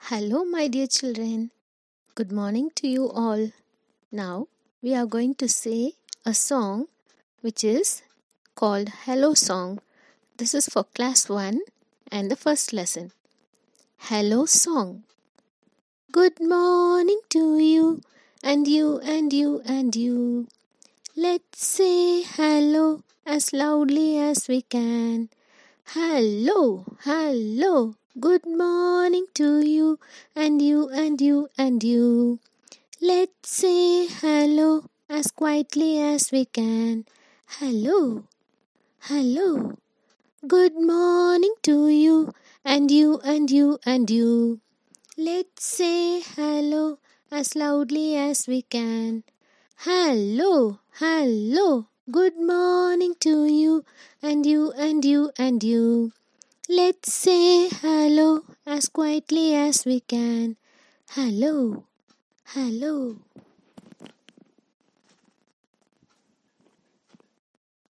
Hello, my dear children. Good morning to you all. Now, we are going to say a song which is called Hello Song. This is for class 1 and the first lesson. Hello Song. Good morning to you and you and you and you. Let's say hello as loudly as we can. Hello, hello, good morning to and you and you and you. Let's say hello as quietly as we can. Hello, hello, good morning to you and you and you and you. Let's say hello as loudly as we can. Hello, hello, good morning to you and you and you and you. Let's say hello as quietly as we can. Hello, hello.